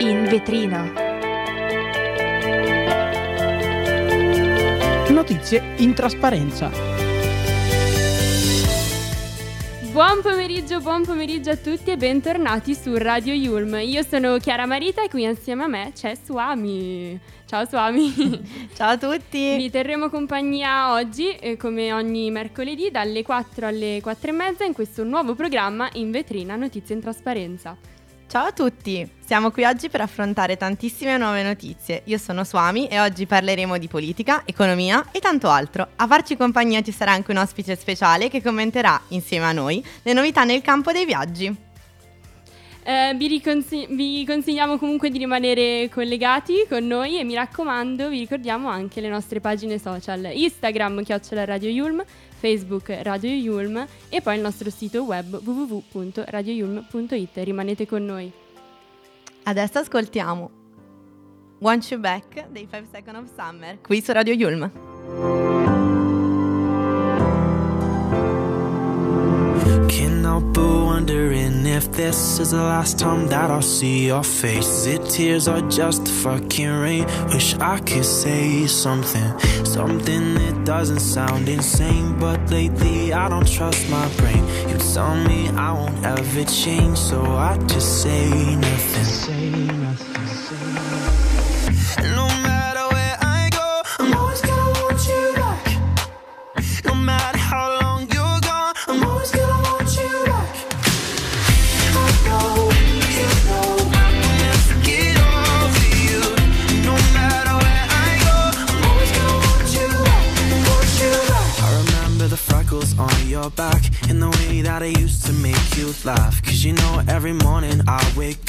In vetrina. Notizie in trasparenza. Buon pomeriggio, buon pomeriggio a tutti e bentornati su Radio Yulm. Io sono Chiara Marita e qui insieme a me c'è Suami. Ciao Suami. Ciao a tutti. Vi terremo compagnia oggi, eh, come ogni mercoledì, dalle 4 alle 4 e mezza in questo nuovo programma in vetrina Notizie in Trasparenza. Ciao a tutti, siamo qui oggi per affrontare tantissime nuove notizie. Io sono Suami e oggi parleremo di politica, economia e tanto altro. A farci compagnia ci sarà anche un ospite speciale che commenterà insieme a noi le novità nel campo dei viaggi. Eh, vi, riconsigli- vi consigliamo comunque di rimanere collegati con noi e mi raccomando vi ricordiamo anche le nostre pagine social Instagram chiocciola Radio Yulm, Facebook Radio Yulm e poi il nostro sito web www.radioyulm.it. Rimanete con noi. Adesso ascoltiamo Want You Back dei 5 Seconds of Summer qui su Radio Yulm. But wondering if this is the last time that I'll see your face. Is it tears or just fucking rain? Wish I could say something, something that doesn't sound insane. But lately I don't trust my brain. You tell me I won't ever change, so I just say nothing.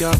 Up,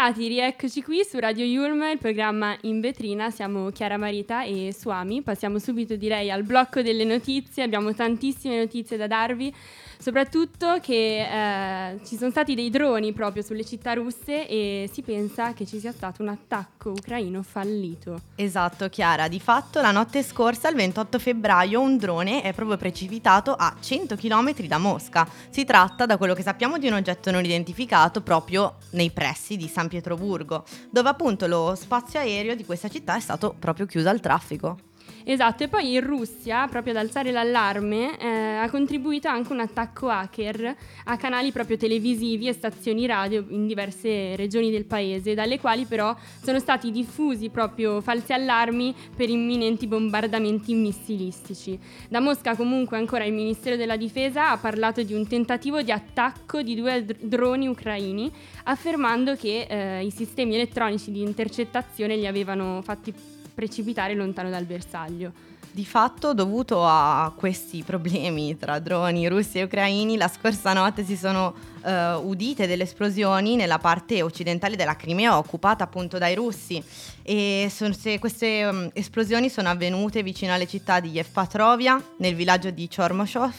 Bentornati, rieccoci qui su Radio Yulm, il programma in vetrina. Siamo Chiara Marita e Suami. Passiamo subito, direi, al blocco delle notizie. Abbiamo tantissime notizie da darvi, soprattutto che eh, ci sono stati dei droni proprio sulle città russe e si pensa che ci sia stato un attacco ucraino fallito. Esatto, Chiara. Di fatto la notte scorsa, il 28 febbraio, un drone è proprio precipitato a 100 km da Mosca. Si tratta, da quello che sappiamo, di un oggetto non identificato proprio nei pressi di San Pietroburgo, dove appunto lo spazio aereo di questa città è stato proprio chiuso al traffico. Esatto, e poi in Russia, proprio ad alzare l'allarme, eh, ha contribuito anche un attacco hacker a canali proprio televisivi e stazioni radio in diverse regioni del paese, dalle quali però sono stati diffusi proprio falsi allarmi per imminenti bombardamenti missilistici. Da Mosca comunque ancora il Ministero della Difesa ha parlato di un tentativo di attacco di due dr- droni ucraini, affermando che eh, i sistemi elettronici di intercettazione li avevano fatti precipitare lontano dal bersaglio. Di fatto, dovuto a questi problemi tra droni russi e ucraini, la scorsa notte si sono uh, udite delle esplosioni nella parte occidentale della Crimea, occupata appunto dai russi. E son, queste um, esplosioni sono avvenute vicino alle città di Evpatrovia, nel villaggio di Chormoshov,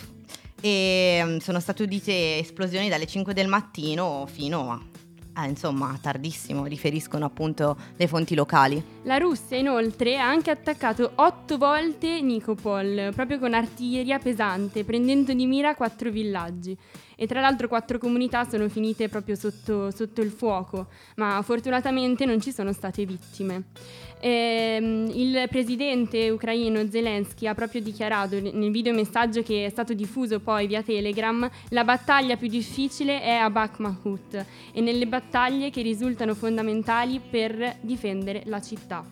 e um, sono state udite esplosioni dalle 5 del mattino fino a eh, insomma tardissimo, riferiscono appunto le fonti locali. La Russia inoltre ha anche attaccato otto volte Nikopol, proprio con artiglieria pesante, prendendo di mira quattro villaggi e tra l'altro quattro comunità sono finite proprio sotto, sotto il fuoco, ma fortunatamente non ci sono state vittime. Eh, il presidente ucraino Zelensky ha proprio dichiarato nel videomessaggio che è stato diffuso poi via Telegram la battaglia più difficile è a Bakhmut e nelle battaglie che risultano fondamentali per difendere la città.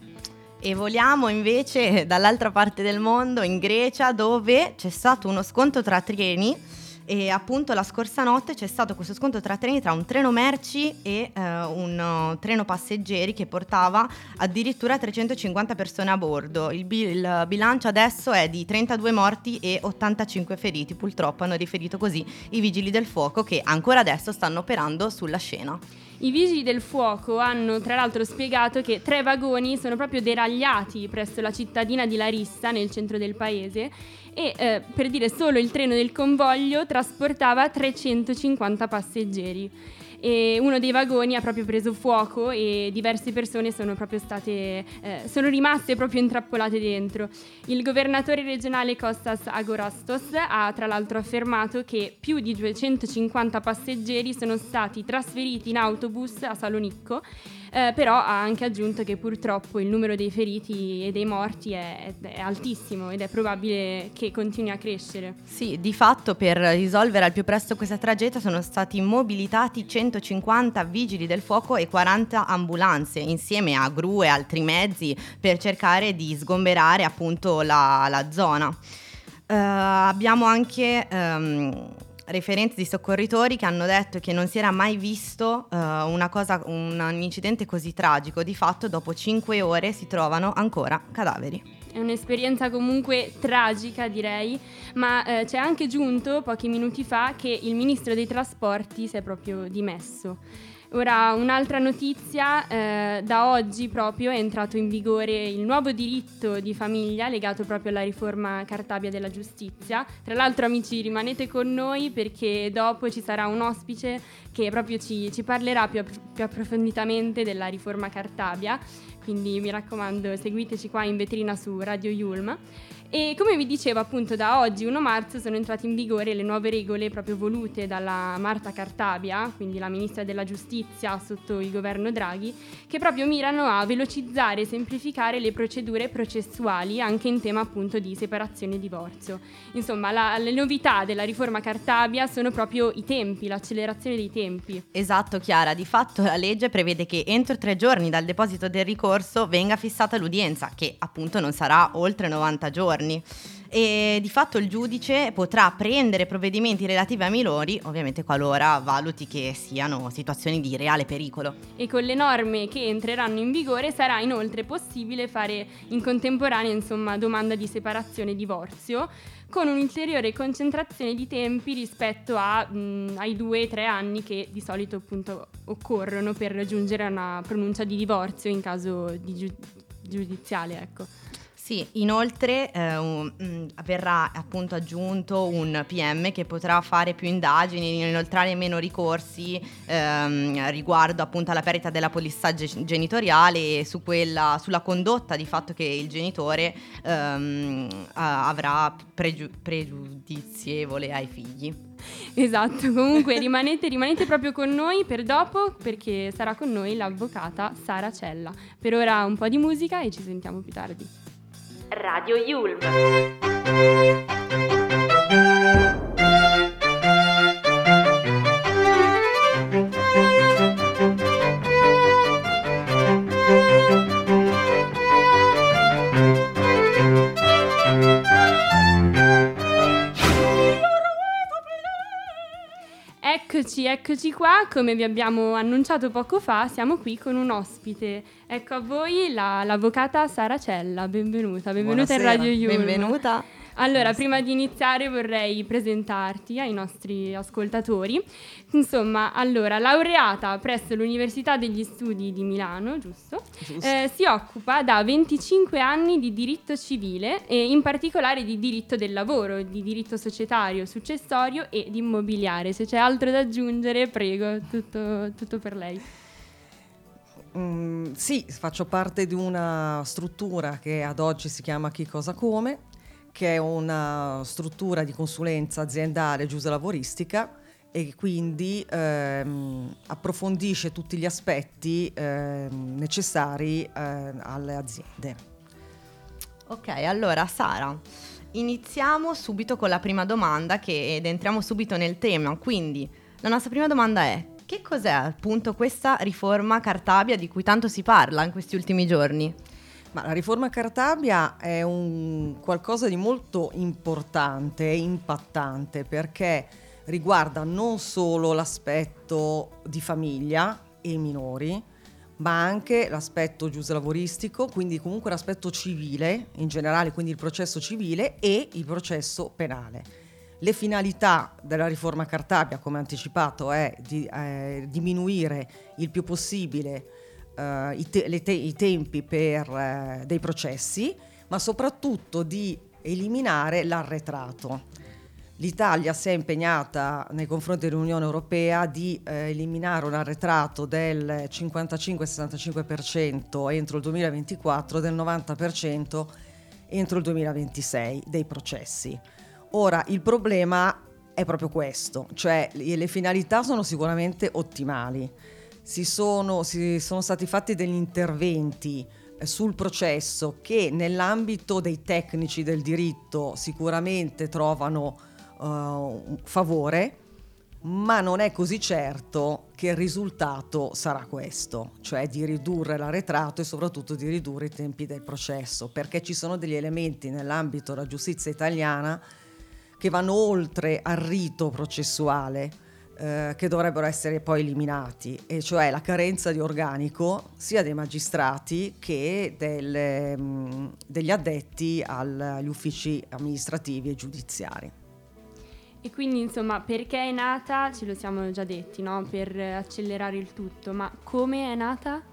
E voliamo invece dall'altra parte del mondo, in Grecia, dove c'è stato uno scontro tra treni e appunto la scorsa notte c'è stato questo scontro tra treni tra un treno merci e uh, un uh, treno passeggeri che portava addirittura 350 persone a bordo. Il, bil- il, bilancio adesso è di 32 morti e 85 feriti, purtroppo hanno riferito così i vigili del fuoco che ancora adesso stanno operando sulla scena. I vigili del fuoco hanno tra l'altro spiegato che tre vagoni sono proprio deragliati presso la cittadina di Larissa, nel centro del paese, e eh, per dire solo il treno del convoglio trasportava 350 passeggeri e uno dei vagoni ha proprio preso fuoco e diverse persone sono proprio state eh, sono rimaste proprio intrappolate dentro. Il governatore regionale Kostas Agorastos ha tra l'altro affermato che più di 250 passeggeri sono stati trasferiti in autobus a Salonicco eh, però ha anche aggiunto che purtroppo il numero dei feriti e dei morti è, è, altissimo ed è probabile che continui a crescere. Sì, di fatto per risolvere al più presto questa tragedia sono stati mobilitati 150 vigili del fuoco e 40 ambulanze insieme a gru e altri mezzi per cercare di sgomberare appunto la, la zona. Uh, abbiamo anche... Um, referenze di soccorritori che hanno detto che non si era mai visto uh, una cosa, un, un incidente così tragico. Di fatto, dopo cinque ore si trovano ancora cadaveri. È un'esperienza comunque tragica, direi, ma eh, c'è anche giunto pochi minuti fa che il ministro dei trasporti si è proprio dimesso. Ora, un'altra notizia, eh, da oggi proprio è entrato in vigore il nuovo diritto di famiglia legato proprio alla riforma Cartabia della giustizia. Tra l'altro amici rimanete con noi perché dopo ci sarà un ospite che proprio ci, ci parlerà più, più approfonditamente della riforma Cartabia, quindi mi raccomando seguiteci qua in vetrina su Radio Yulm. E come vi dicevo appunto da oggi 1 marzo sono entrate in vigore le nuove regole proprio volute dalla Marta Cartabia, quindi la ministra della giustizia sotto il governo Draghi, che proprio mirano a velocizzare e semplificare le procedure processuali anche in tema appunto di separazione e divorzio. Insomma, la, le novità della riforma Cartabia sono proprio i tempi, l'accelerazione dei tempi. Esatto Chiara, di fatto la legge prevede che entro tre giorni dal deposito del ricorso venga fissata l'udienza, che appunto non sarà oltre 90 giorni giorni e di fatto il giudice potrà prendere provvedimenti relativi ai minori, ovviamente qualora valuti che siano situazioni di reale pericolo. E con le norme che entreranno in vigore sarà inoltre possibile fare in contemporanea insomma, domanda di separazione e divorzio con un'ulteriore concentrazione di tempi rispetto a, mh, ai due o tre anni che di solito appunto occorrono per raggiungere una pronuncia di divorzio in caso di giu- giudiziale. Ecco. Sì, inoltre eh, um, verrà appunto aggiunto un PM che potrà fare più indagini, inoltrare meno ricorsi ehm, riguardo appunto alla perdita della polizza genitoriale e su quella, sulla condotta di fatto che il genitore ehm, avrà pregiu- pregiudizievole ai figli. Esatto, comunque rimanete, rimanete, proprio con noi per dopo perché sarà con noi l'avvocata Sara Cella. Per ora un po' di musica e ci sentiamo più tardi. Radio Yulm. Eccoci, eccoci qua. Come vi abbiamo annunciato poco fa, siamo qui con un ospite. Ecco a voi la- l'avvocata Sara Cella. Benvenuta, benvenuta in Buonasera, Radio Yulm. Benvenuta. Allora, prima di iniziare vorrei presentarti ai nostri ascoltatori. Insomma, allora, laureata presso l'Università degli Studi di Milano, giusto? Eh, si occupa da 25 anni di diritto civile e in particolare di diritto del lavoro, di diritto societario, successorio e di immobiliare. Se c'è altro da aggiungere, prego, tutto, tutto per lei. Mm, sì, faccio parte di una struttura che ad oggi si chiama Chi Cosa Come, che è una struttura di consulenza aziendale giuslavoristica e quindi ehm, approfondisce tutti gli aspetti ehm, necessari eh, alle aziende. Ok, allora Sara, iniziamo subito con la prima domanda che, ed entriamo subito nel tema. Quindi la nostra prima domanda è, che cos'è appunto questa riforma Cartabia di cui tanto si parla in questi ultimi giorni? Ma la riforma Cartabia è qualcosa di molto importante e impattante perché riguarda non solo l'aspetto di famiglia e minori, ma anche l'aspetto giuslavoristico, quindi comunque l'aspetto civile in generale, quindi il processo civile e il processo penale. Le finalità della riforma Cartabia, come anticipato, è di eh, diminuire il più possibile eh, i, te- te- i, tempi per, eh, dei processi, ma soprattutto di eliminare l'arretrato. L'Italia si è impegnata nei confronti dell'Unione Europea di eh, eliminare un arretrato del 55-65% entro il 2024 del 90% entro il 2026 dei processi. Ora, il problema è proprio questo, cioè le finalità sono sicuramente ottimali. Si sono, si sono stati fatti degli interventi eh, sul processo che nell'ambito dei tecnici del diritto sicuramente trovano uh, favore, ma non è così certo che il risultato sarà questo, cioè di ridurre l'arretrato e soprattutto di ridurre i tempi del processo, perché ci sono degli elementi nell'ambito della giustizia italiana che vanno oltre al rito processuale eh, che dovrebbero essere poi eliminati, e cioè la carenza di organico sia dei magistrati che del, mh, mm, degli addetti agli uffici amministrativi e giudiziari. E quindi, insomma, perché è nata, ce lo siamo già detti, no? Per accelerare il tutto, ma come è nata?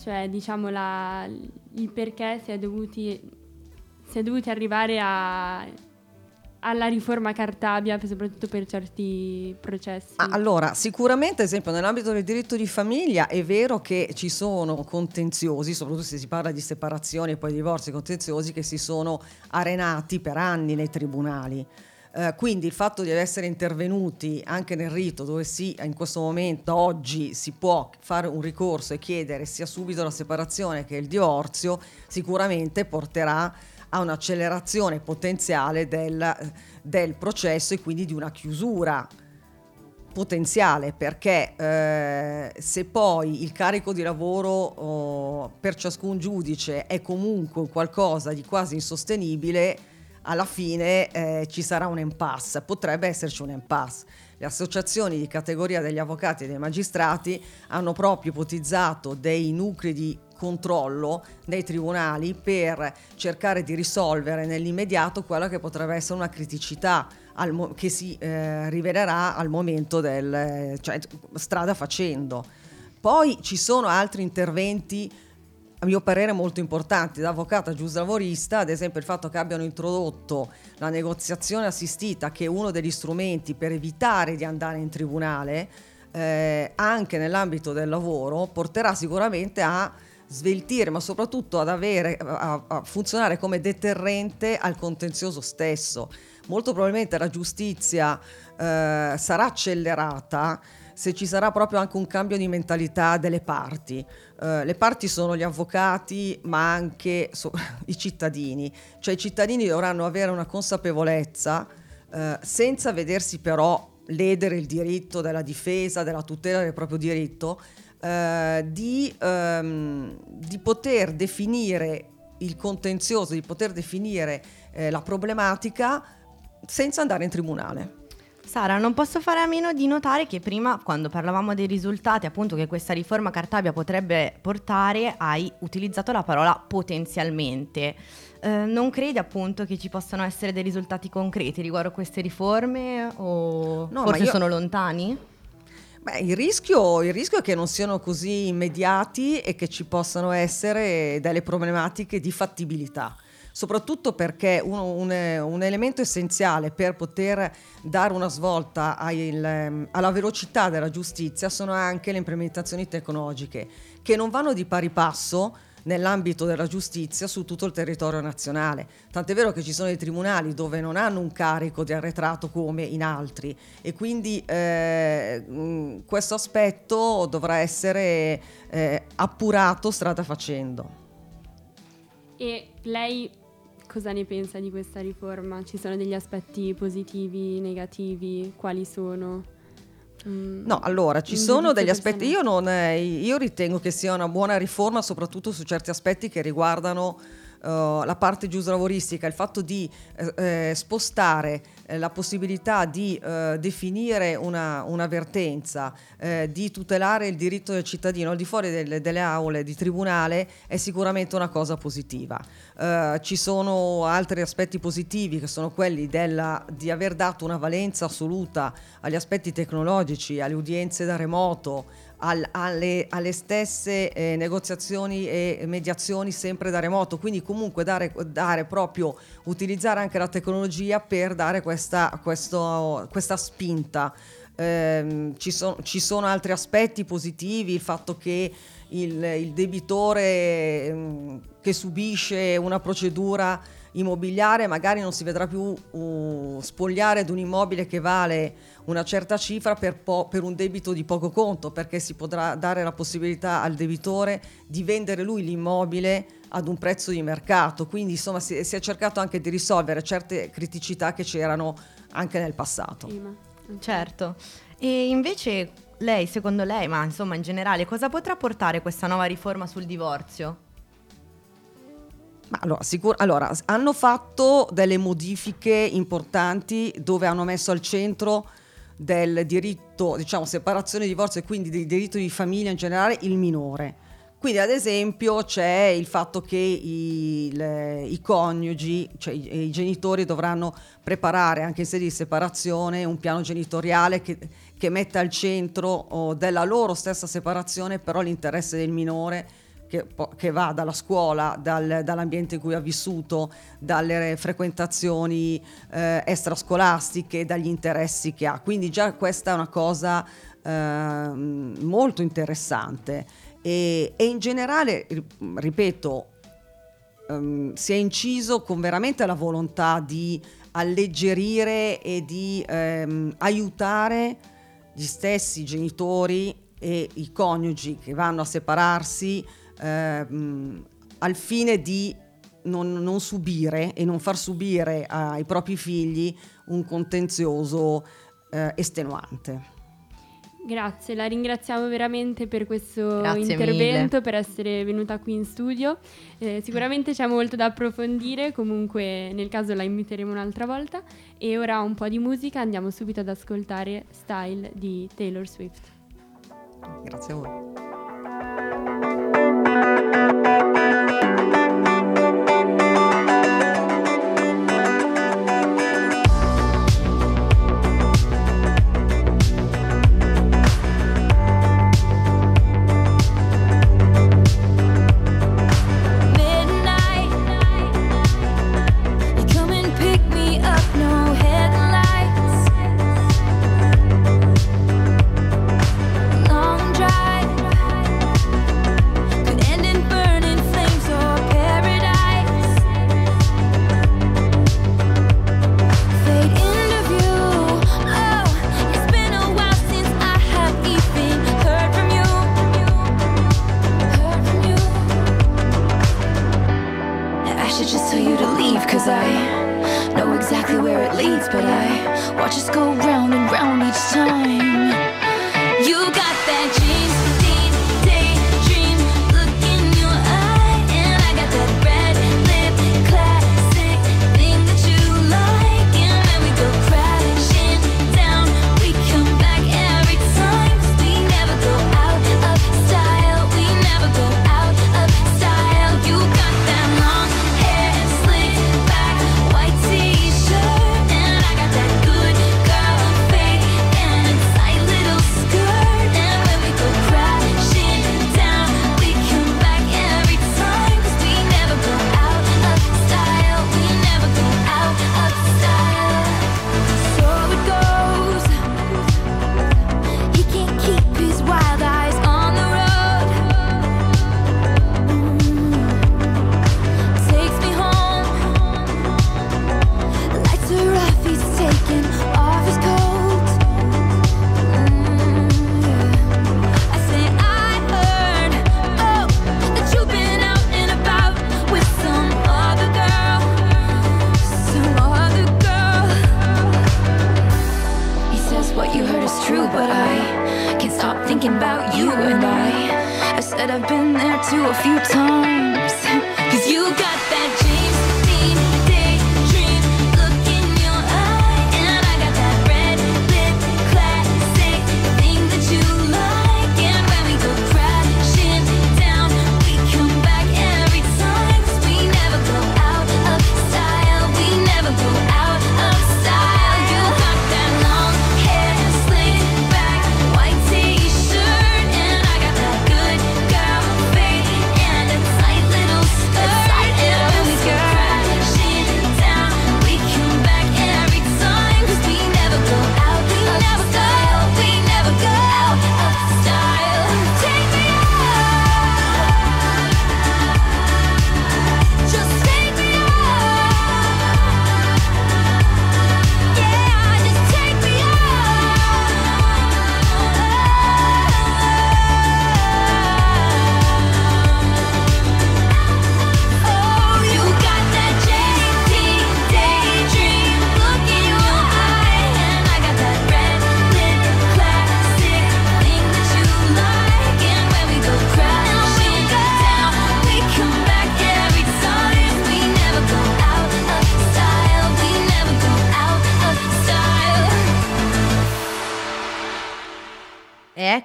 Cioè, diciamo, la, il perché si è dovuti, si è dovuti arrivare a alla riforma Cartabia, soprattutto per certi processi? Allora, sicuramente, ad esempio, nell'ambito del diritto di famiglia è vero che ci sono contenziosi, soprattutto se si parla di separazioni e poi divorzi contenziosi, che si sono arenati per anni nei tribunali. Uh, quindi il fatto di essere intervenuti anche nel rito dove si in questo momento oggi si può fare un ricorso e chiedere sia subito la separazione che il divorzio sicuramente porterà a un'accelerazione potenziale del, del processo e quindi di una chiusura potenziale perché eh, se poi il carico di lavoro oh, per ciascun giudice è comunque qualcosa di quasi insostenibile, alla fine eh, ci sarà un impasse, potrebbe esserci un impasse. Le associazioni di categoria degli avvocati e dei magistrati hanno proprio ipotizzato dei nuclei di controllo dei tribunali per cercare di risolvere nell'immediato quella che potrebbe essere una criticità mo- che si eh, rivelerà al momento del cioè, strada facendo. Poi ci sono altri interventi a mio parere molto importanti da avvocato a giuslavorista, ad esempio il fatto che abbiano introdotto la negoziazione assistita che è uno degli strumenti per evitare di andare in tribunale eh, anche nell'ambito del lavoro porterà sicuramente a sveltire, ma soprattutto ad avere, a, a funzionare come deterrente al contenzioso stesso. Molto probabilmente la giustizia eh, sarà accelerata se ci sarà proprio anche un cambio di mentalità delle parti. Uh, le parti sono gli avvocati, ma anche so, i cittadini. Cioè i cittadini dovranno avere una consapevolezza uh, senza vedersi però ledere il diritto della difesa, della tutela del proprio diritto, eh, di, ehm, di, poter definire il contenzioso, di poter definire eh, la problematica senza andare in tribunale. Sara, non posso fare a meno di notare che prima, quando parlavamo dei risultati, appunto, che questa riforma Cartabia potrebbe portare, hai utilizzato la parola potenzialmente. Eh, non credi appunto che ci possano essere dei risultati concreti riguardo a queste riforme o No, forse io- sono lontani? Beh, il rischio, il rischio è che non siano così immediati e che ci possano essere delle problematiche di fattibilità. Soprattutto perché uno- un, un elemento essenziale per poter dare una svolta ai- alla velocità della giustizia sono anche le implementazioni tecnologiche, che non vanno di pari passo nell'ambito della giustizia su tutto il territorio nazionale. Tant'è vero che ci sono dei tribunali dove non hanno un carico di arretrato come in altri e quindi eh, mh, questo aspetto dovrà essere eh, appurato strada facendo. E lei cosa ne pensa di questa riforma? Ci sono degli aspetti positivi, negativi? Quali sono? Mm, No, allora ci un sono degli aspetti. Io, non, eh, io ritengo che sia una buona riforma, soprattutto su certi aspetti che riguardano eh, la parte giuslavoristica, il fatto di eh, eh, spostare eh, la possibilità di eh, definire una, un'avvertenza, eh, di tutelare il diritto del cittadino al di fuori delle, delle aule di tribunale è sicuramente una cosa positiva. Eh, ci sono altri aspetti positivi che sono quelli della- di aver dato una valenza assoluta agli aspetti tecnologici, alle udienze da remoto, al- alle, alle stesse eh, negoziazioni e mediazioni sempre da remoto, quindi comunque dare, dare proprio, utilizzare anche la tecnologia per dare questa, questo- questa spinta. Ehm, ci, son- ci sono altri aspetti positivi, il fatto che il, il debitore ehm, che subisce una procedura immobiliare magari non si vedrà più uh, spogliare di un immobile che vale una certa cifra per, po- per un debito di poco conto, perché si potrà dare la possibilità al debitore di vendere lui l'immobile ad un prezzo di mercato. Quindi insomma si, si è cercato anche di risolvere certe criticità che c'erano anche nel passato. Certo. E invece lei, secondo lei, ma insomma in generale, cosa potrà portare questa nuova riforma sul divorzio? Ma allora, sicur- allora, hanno fatto delle modifiche importanti dove hanno messo al centro del diritto, diciamo, separazione, divorzio e quindi del diritto di famiglia in generale il minore. Quindi, ad esempio, c'è il fatto che i, le- i coniugi, cioè i, i genitori, dovranno preparare anche in sede di separazione un piano genitoriale che, che metta al centro oh, della loro stessa separazione però l'interesse del minore che, che va dalla scuola, dal- dall'ambiente in cui ha vissuto, dalle frequentazioni eh, extrascolastiche, dagli interessi che ha. Quindi già questa è una cosa ehm, molto interessante e, e in generale, ri- ripeto, ehm, si è inciso con veramente la volontà di alleggerire e di ehm, aiutare gli stessi genitori e i coniugi che vanno a separarsi ehm, al fine di non, non subire e non far subire ai propri figli un contenzioso eh, estenuante. Grazie, la ringraziamo veramente per questo Grazie intervento, mille. per essere venuta qui in studio. Eh, sicuramente c'è molto da approfondire, comunque nel caso la inviteremo un'altra volta. E ora un po' di musica, andiamo subito ad ascoltare Style di Taylor Swift. Grazie a voi. You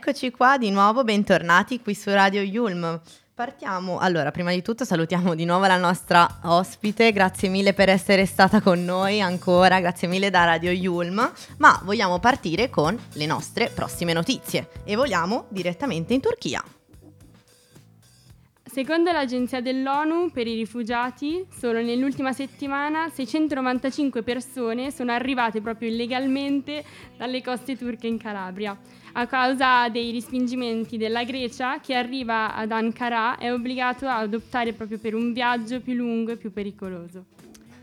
eccoci qua di nuovo, bentornati qui su Radio Yulm. Partiamo, allora prima di tutto salutiamo di nuovo la nostra ospite, grazie mille per essere stata con noi ancora, grazie mille da Radio Yulm, ma vogliamo partire con le nostre prossime notizie e vogliamo direttamente in Turchia. Secondo l'Agenzia dell'ONU per i rifugiati, solo nell'ultima settimana 695 persone sono arrivate proprio illegalmente dalle coste turche in Calabria. A causa dei respingimenti della Grecia, chi arriva ad Ankara è obbligato ad optare proprio per un viaggio più lungo e più pericoloso.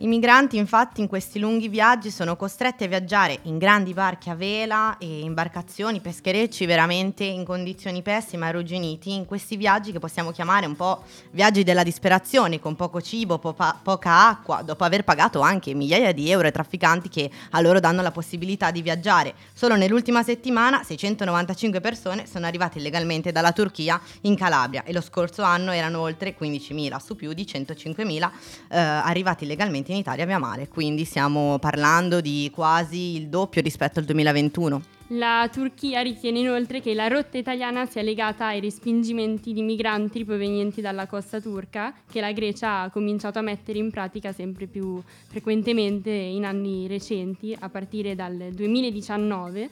I migranti infatti in questi lunghi viaggi sono costretti a viaggiare in grandi barche a vela e imbarcazioni, pescherecci veramente in condizioni pessime, arrugginiti, in questi viaggi che possiamo chiamare un po' viaggi della disperazione, con poco cibo, popa- poca acqua, dopo aver pagato anche migliaia di euro ai trafficanti che a loro danno la possibilità di viaggiare. Solo nell'ultima settimana 695 persone sono arrivate illegalmente dalla Turchia in Calabria e lo scorso anno erano oltre 15.000 su più di 105.000 eh, arrivati illegalmente in Italia via mare, quindi stiamo parlando di quasi il doppio rispetto al 2021. La Turchia ritiene inoltre che la rotta italiana sia legata ai respingimenti di migranti provenienti dalla costa turca, che la Grecia ha cominciato a mettere in pratica sempre più frequentemente in anni recenti, a partire dal 2019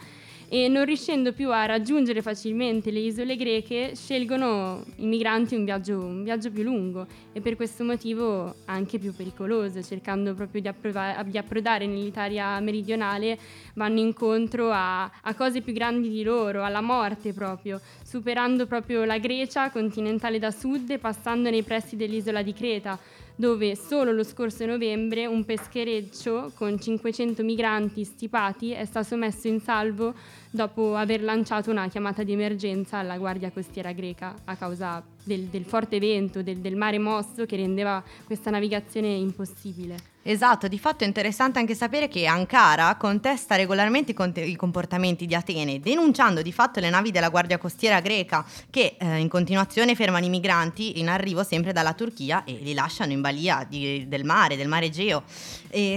e non riuscendo più a raggiungere facilmente le isole greche, scelgono i migranti un viaggio, un viaggio più lungo. E per questo motivo anche più pericoloso, cercando proprio di, approva- di approdare nell'Italia meridionale, vanno incontro a, a cose più grandi di loro, alla morte proprio, superando proprio la Grecia continentale da sud e passando nei pressi dell'isola di Creta dove solo lo scorso novembre un peschereccio con 500 migranti stipati è stato messo in salvo dopo aver lanciato una chiamata di emergenza alla Guardia Costiera greca a causa del, del forte vento, del, del mare mosso che rendeva questa navigazione impossibile. Esatto, di fatto è interessante anche sapere che Ankara contesta regolarmente i, comportamenti di Atene, denunciando di fatto le navi della Guardia Costiera greca che eh, in continuazione fermano i migranti in arrivo sempre dalla Turchia e li lasciano in balia di- del mare, del mare Egeo.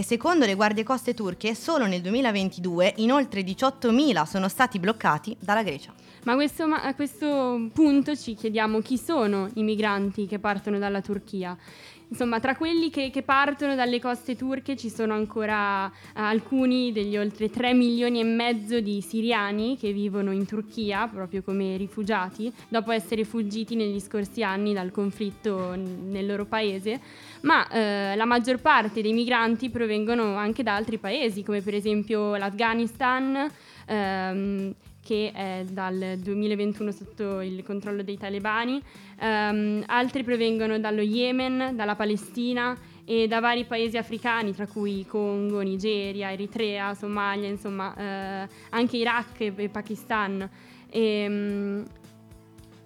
Secondo le guardie coste turche, solo nel 2022 in oltre 18.000 sono stati bloccati dalla Grecia. Ma questo, ma a questo punto ci chiediamo chi sono i migranti che partono dalla Turchia. Insomma, tra quelli che, che partono dalle coste turche ci sono ancora eh, alcuni degli oltre 3 milioni e mezzo di siriani che vivono in Turchia, proprio come rifugiati, dopo essere fuggiti negli scorsi anni dal conflitto nel loro paese. Ma eh, la maggior parte dei migranti provengono anche da altri paesi, come per esempio l'Afghanistan. Ehm, che è dal 2021 sotto il controllo dei talebani, Ehm, altri provengono dallo Yemen, dalla Palestina e da vari paesi africani, tra cui Congo, Nigeria, Eritrea, Somalia, insomma eh, anche Iraq e, Pakistan. E, mm,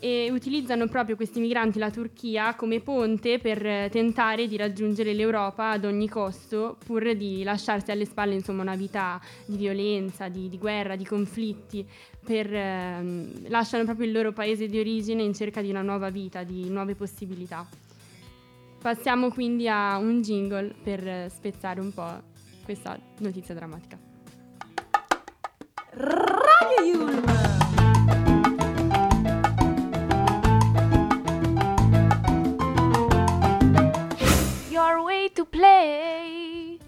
e utilizzano proprio questi migranti la Turchia come ponte per eh, tentare di raggiungere l'Europa ad ogni costo pur di lasciarsi alle spalle insomma, una vita di violenza, di, di guerra, di conflitti, per, ehm, lasciano proprio il loro paese di origine in cerca di una nuova vita, di nuove possibilità. Passiamo quindi a un jingle per eh, spezzare un po' questa notizia drammatica. Radio Yulm! To play.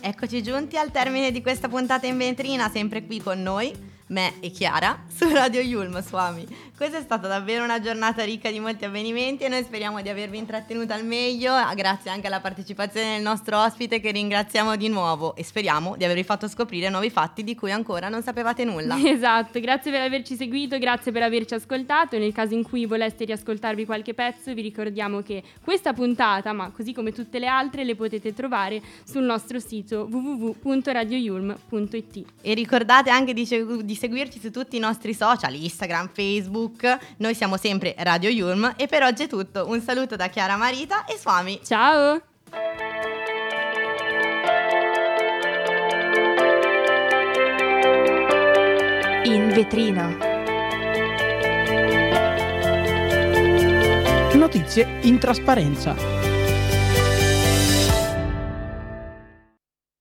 Eccoci giunti al termine di questa puntata in vetrina, sempre qui con noi, me e Chiara, su Radio Yulm, Swami. Questa è stata davvero una giornata ricca di molti avvenimenti e noi speriamo di avervi intrattenuto al meglio, grazie anche alla partecipazione del nostro ospite che ringraziamo di nuovo e speriamo di avervi fatto scoprire nuovi fatti di cui ancora non sapevate nulla. Esatto, grazie per averci seguito, grazie per averci ascoltato. Nel caso in cui voleste riascoltarvi qualche pezzo, vi ricordiamo che questa puntata, ma così come tutte le altre, le potete trovare sul nostro sito www.radioyulm.it. E ricordate anche di, di seguirci su tutti i nostri social, Instagram, Facebook. Noi siamo sempre Radio Yulm e per oggi è tutto. Un saluto da Chiara Marita e Swami. Ciao! In vetrina. Notizie in trasparenza.